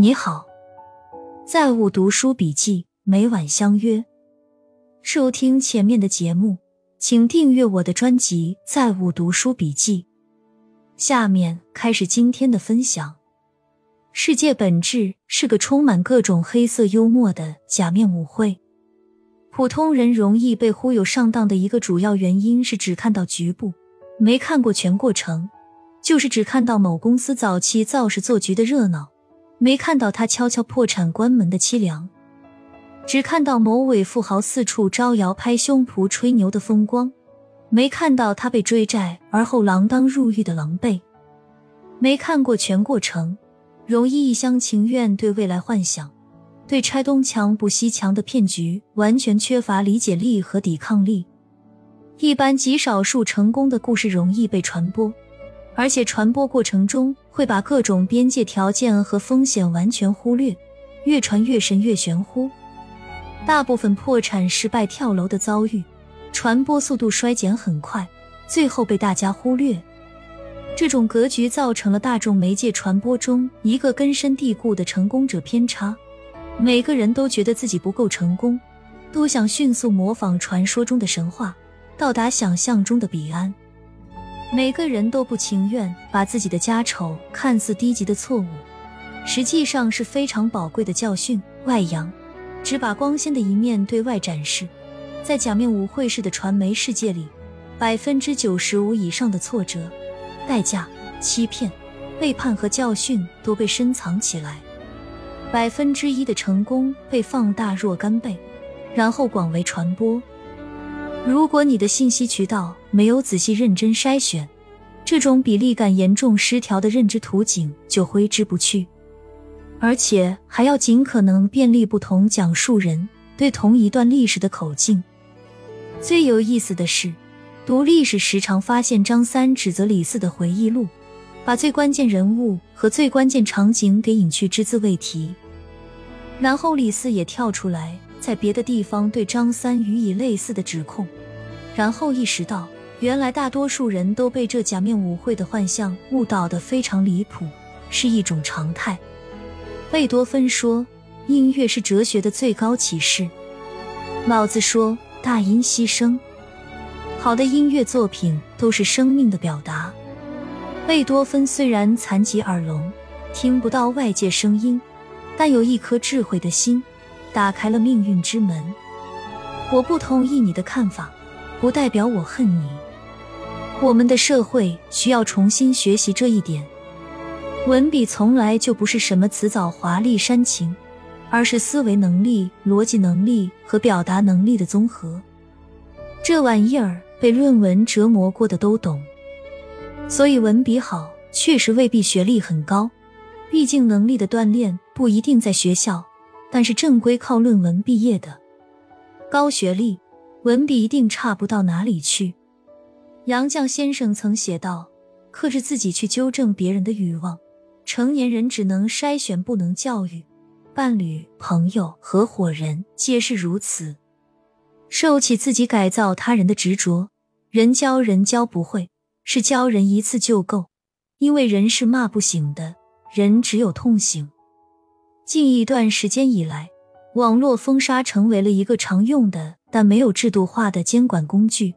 你好，在物读书笔记每晚相约收听前面的节目，请订阅我的专辑《在物读书笔记》。下面开始今天的分享。世界本质是个充满各种黑色幽默的假面舞会。普通人容易被忽悠上当的一个主要原因是只看到局部，没看过全过程，就是只看到某公司早期造势做局的热闹。没看到他悄悄破产关门的凄凉，只看到某位富豪四处招摇、拍胸脯吹牛的风光，没看到他被追债而后锒铛入狱的狼狈。没看过全过程，容易一厢情愿对未来幻想，对拆东墙补西墙的骗局完全缺乏理解力和抵抗力。一般极少数成功的故事容易被传播。而且传播过程中会把各种边界条件和风险完全忽略，越传越神越玄乎。大部分破产、失败、跳楼的遭遇，传播速度衰减很快，最后被大家忽略。这种格局造成了大众媒介传播中一个根深蒂固的成功者偏差。每个人都觉得自己不够成功，都想迅速模仿传说中的神话，到达想象中的彼岸。每个人都不情愿把自己的家丑看似低级的错误，实际上是非常宝贵的教训。外扬，只把光鲜的一面对外展示，在假面舞会式的传媒世界里，百分之九十五以上的挫折、代价、欺骗、背叛和教训都被深藏起来，百分之一的成功被放大若干倍，然后广为传播。如果你的信息渠道没有仔细认真筛选，这种比例感严重失调的认知图景就挥之不去，而且还要尽可能便利不同讲述人对同一段历史的口径。最有意思的是，读历史时常发现张三指责李四的回忆录，把最关键人物和最关键场景给隐去，只字未提，然后李四也跳出来。在别的地方对张三予以类似的指控，然后意识到，原来大多数人都被这假面舞会的幻象误导的非常离谱，是一种常态。贝多芬说，音乐是哲学的最高启示。老子说，大音希声。好的音乐作品都是生命的表达。贝多芬虽然残疾耳聋，听不到外界声音，但有一颗智慧的心。打开了命运之门。我不同意你的看法，不代表我恨你。我们的社会需要重新学习这一点。文笔从来就不是什么辞藻华丽煽情，而是思维能力、逻辑能力和表达能力的综合。这玩意儿被论文折磨过的都懂。所以文笔好，确实未必学历很高。毕竟能力的锻炼不一定在学校。但是正规靠论文毕业的，高学历，文笔一定差不到哪里去。杨绛先生曾写道：“克制自己去纠正别人的欲望，成年人只能筛选，不能教育。伴侣、朋友、合伙人皆是如此。受起自己改造他人的执着，人教人教不会，是教人一次就够。因为人是骂不醒的，人只有痛醒。”近一段时间以来，网络封杀成为了一个常用的但没有制度化的监管工具。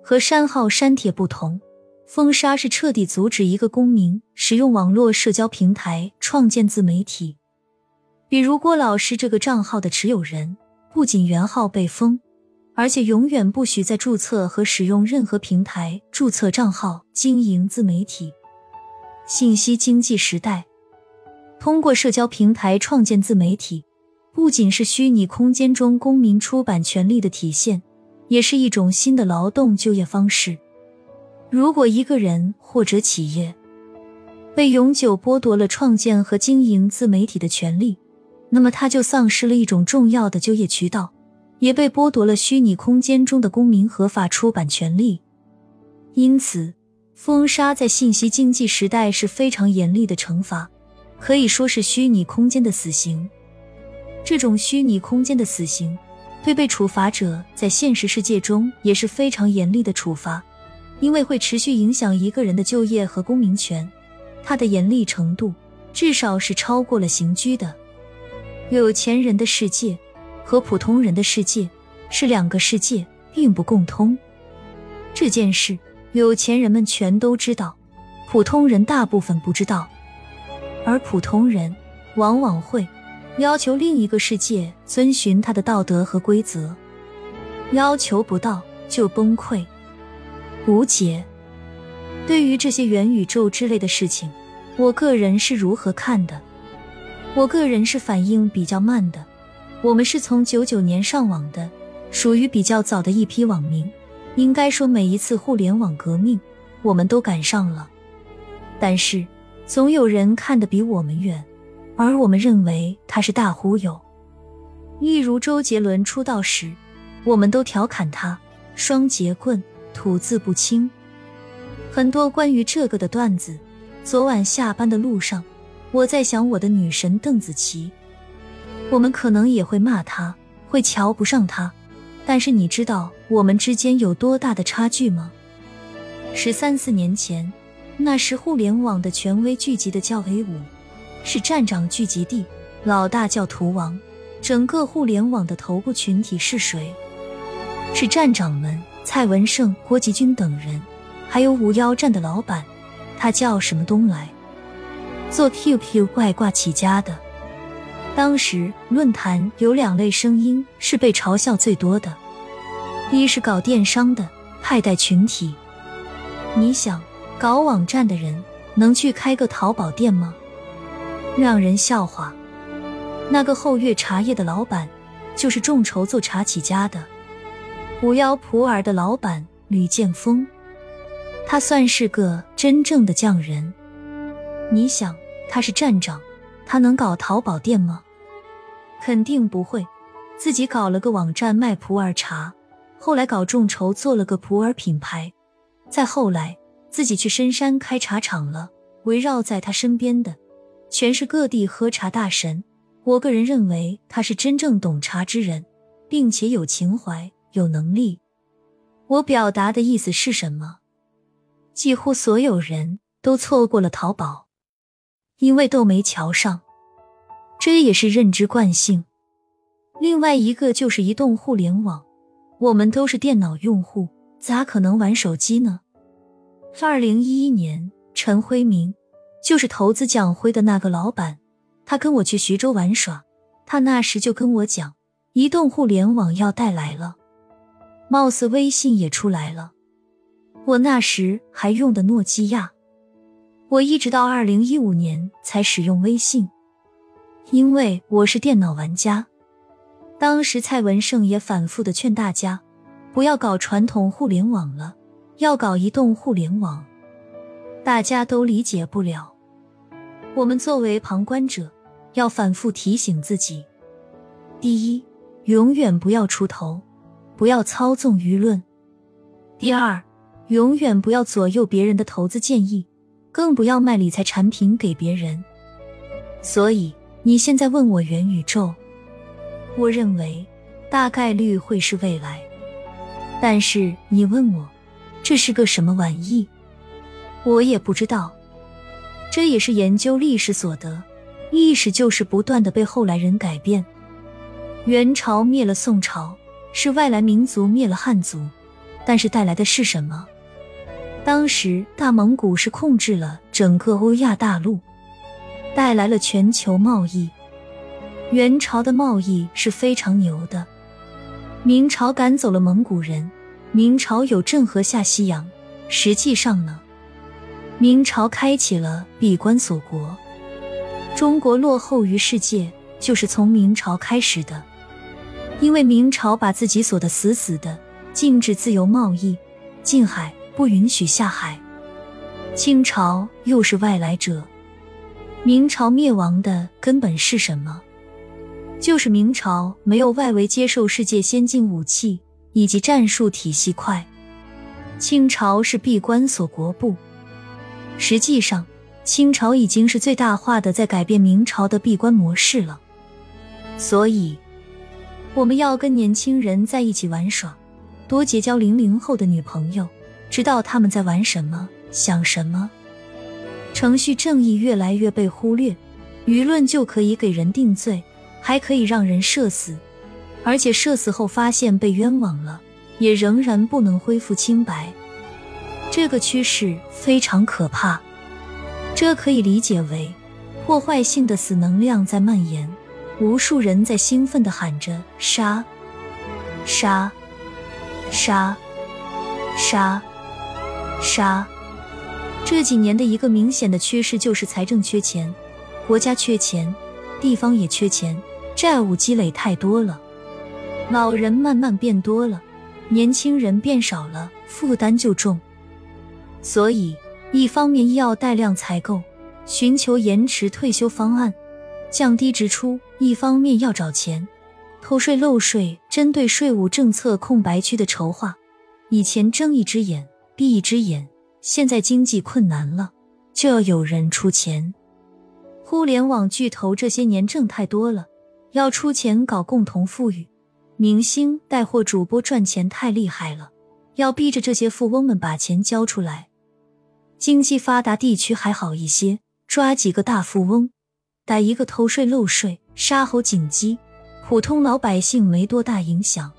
和删号删帖不同，封杀是彻底阻止一个公民使用网络社交平台创建自媒体。比如郭老师这个账号的持有人，不仅原号被封，而且永远不许再注册和使用任何平台注册账号经营自媒体。信息经济时代。通过社交平台创建自媒体，不仅是虚拟空间中公民出版权利的体现，也是一种新的劳动就业方式。如果一个人或者企业被永久剥夺了创建和经营自媒体的权利，那么他就丧失了一种重要的就业渠道，也被剥夺了虚拟空间中的公民合法出版权利。因此，封杀在信息经济时代是非常严厉的惩罚。可以说是虚拟空间的死刑。这种虚拟空间的死刑，对被处罚者在现实世界中也是非常严厉的处罚，因为会持续影响一个人的就业和公民权。它的严厉程度至少是超过了刑拘的。有钱人的世界和普通人的世界是两个世界，并不共通。这件事，有钱人们全都知道，普通人大部分不知道，而普通人往往会要求另一个世界遵循他的道德和规则，要求不到就崩溃。无解。对于这些元宇宙之类的事情，我个人是如何看的？我个人是反应比较慢的。我们是从九九年上网的，属于比较早的一批网民。应该说，每一次互联网革命，我们都赶上了。但是，总有人看得比我们远，而我们认为他是大忽悠。例如周杰伦出道时，我们都调侃他双节棍、吐字不清。很多关于这个的段子。昨晚下班的路上，我在想我的女神邓紫棋。我们可能也会骂她，会瞧不上她。但是你知道我们之间有多大的差距吗？十三四年前，那时互联网的权威聚集的叫 A 五，是站长聚集地，老大叫图王。整个互联网的头部群体是谁？是站长们，蔡文胜、郭吉军等人，还有五幺站的老板，他叫什么东来？做 QQ 外挂起家的。当时论坛有两类声音是被嘲笑最多的，一是搞电商的派代群体。你想，搞网站的人能去开个淘宝店吗？让人笑话。那个后月茶叶的老板，就是众筹做茶起家的。五幺普洱的老板吕建峰，他算是个真正的匠人。你想，他是站长。他能搞淘宝店吗？肯定不会。自己搞了个网站卖普洱茶，后来搞众筹做了个普洱品牌，再后来自己去深山开茶厂了。围绕在他身边的全是各地喝茶大神。我个人认为他是真正懂茶之人，并且有情怀、有能力。我表达的意思是什么？几乎所有人都错过了淘宝。因为都没瞧上，这也是认知惯性。另外一个就是移动互联网，我们都是电脑用户，咋可能玩手机呢？二零一一年，陈辉明就是投资蒋辉的那个老板，他跟我去徐州玩耍，他那时就跟我讲，移动互联网要带来了，貌似微信也出来了。我那时还用的诺基亚。我一直到二零一五年才使用微信，因为我是电脑玩家。当时蔡文胜也反复的劝大家不要搞传统互联网了，要搞移动互联网。大家都理解不了。我们作为旁观者，要反复提醒自己：第一，永远不要出头，不要操纵舆论；第二，永远不要左右别人的投资建议。更不要卖理财产品给别人。所以你现在问我元宇宙，我认为大概率会是未来。但是你问我这是个什么玩意，我也不知道。这也是研究历史所得，历史就是不断的被后来人改变。元朝灭了宋朝，是外来民族灭了汉族，但是带来的是什么？当时，大蒙古是控制了整个欧亚大陆，带来了全球贸易。元朝的贸易是非常牛的。明朝赶走了蒙古人，明朝有郑和下西洋。实际上呢，明朝开启了闭关锁国。中国落后于世界，就是从明朝开始的。因为明朝把自己锁得死死的，禁止自由贸易，禁海。不允许下海。清朝又是外来者。明朝灭亡的根本是什么？就是明朝没有外围接受世界先进武器以及战术体系快。清朝是闭关锁国部。实际上，清朝已经是最大化的在改变明朝的闭关模式了。所以，我们要跟年轻人在一起玩耍，多结交零零后的女朋友。知道他们在玩什么，想什么。程序正义越来越被忽略，舆论就可以给人定罪，还可以让人社死，而且社死后发现被冤枉了，也仍然不能恢复清白。这个趋势非常可怕，这可以理解为破坏性的死能量在蔓延，无数人在兴奋地喊着“杀，杀，杀，杀，杀”。这几年的一个明显的趋势就是财政缺钱，国家缺钱，地方也缺钱，债务积累太多了，老人慢慢变多了，年轻人变少了，负担就重。所以，一方面要带量采购，寻求延迟退休方案，降低支出；一方面要找钱，偷税漏税，针对税务政策空白区的筹划。以前睁一只眼闭一只眼，现在经济困难了，就要有人出钱。互联网巨头这些年挣太多了，要出钱搞共同富裕。明星带货主播赚钱太厉害了，要逼着这些富翁们把钱交出来。经济发达地区还好一些，抓几个大富翁，逮一个偷税漏税，杀猴紧鸡，普通老百姓没多大影响。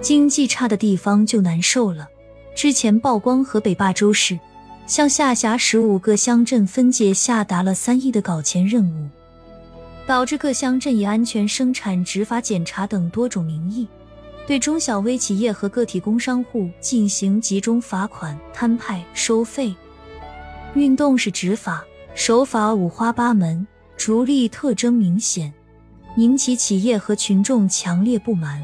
经济差的地方就难受了。之前曝光河北霸州市向下辖十五个乡镇分界下达了三亿的搞钱任务，导致各乡镇以安全生产、执法检查等多种名义，对中小微企业和个体工商户进行集中罚款、摊派收费。运动是执法手法五花八门，逐利特征明显，引起企业和群众强烈不满。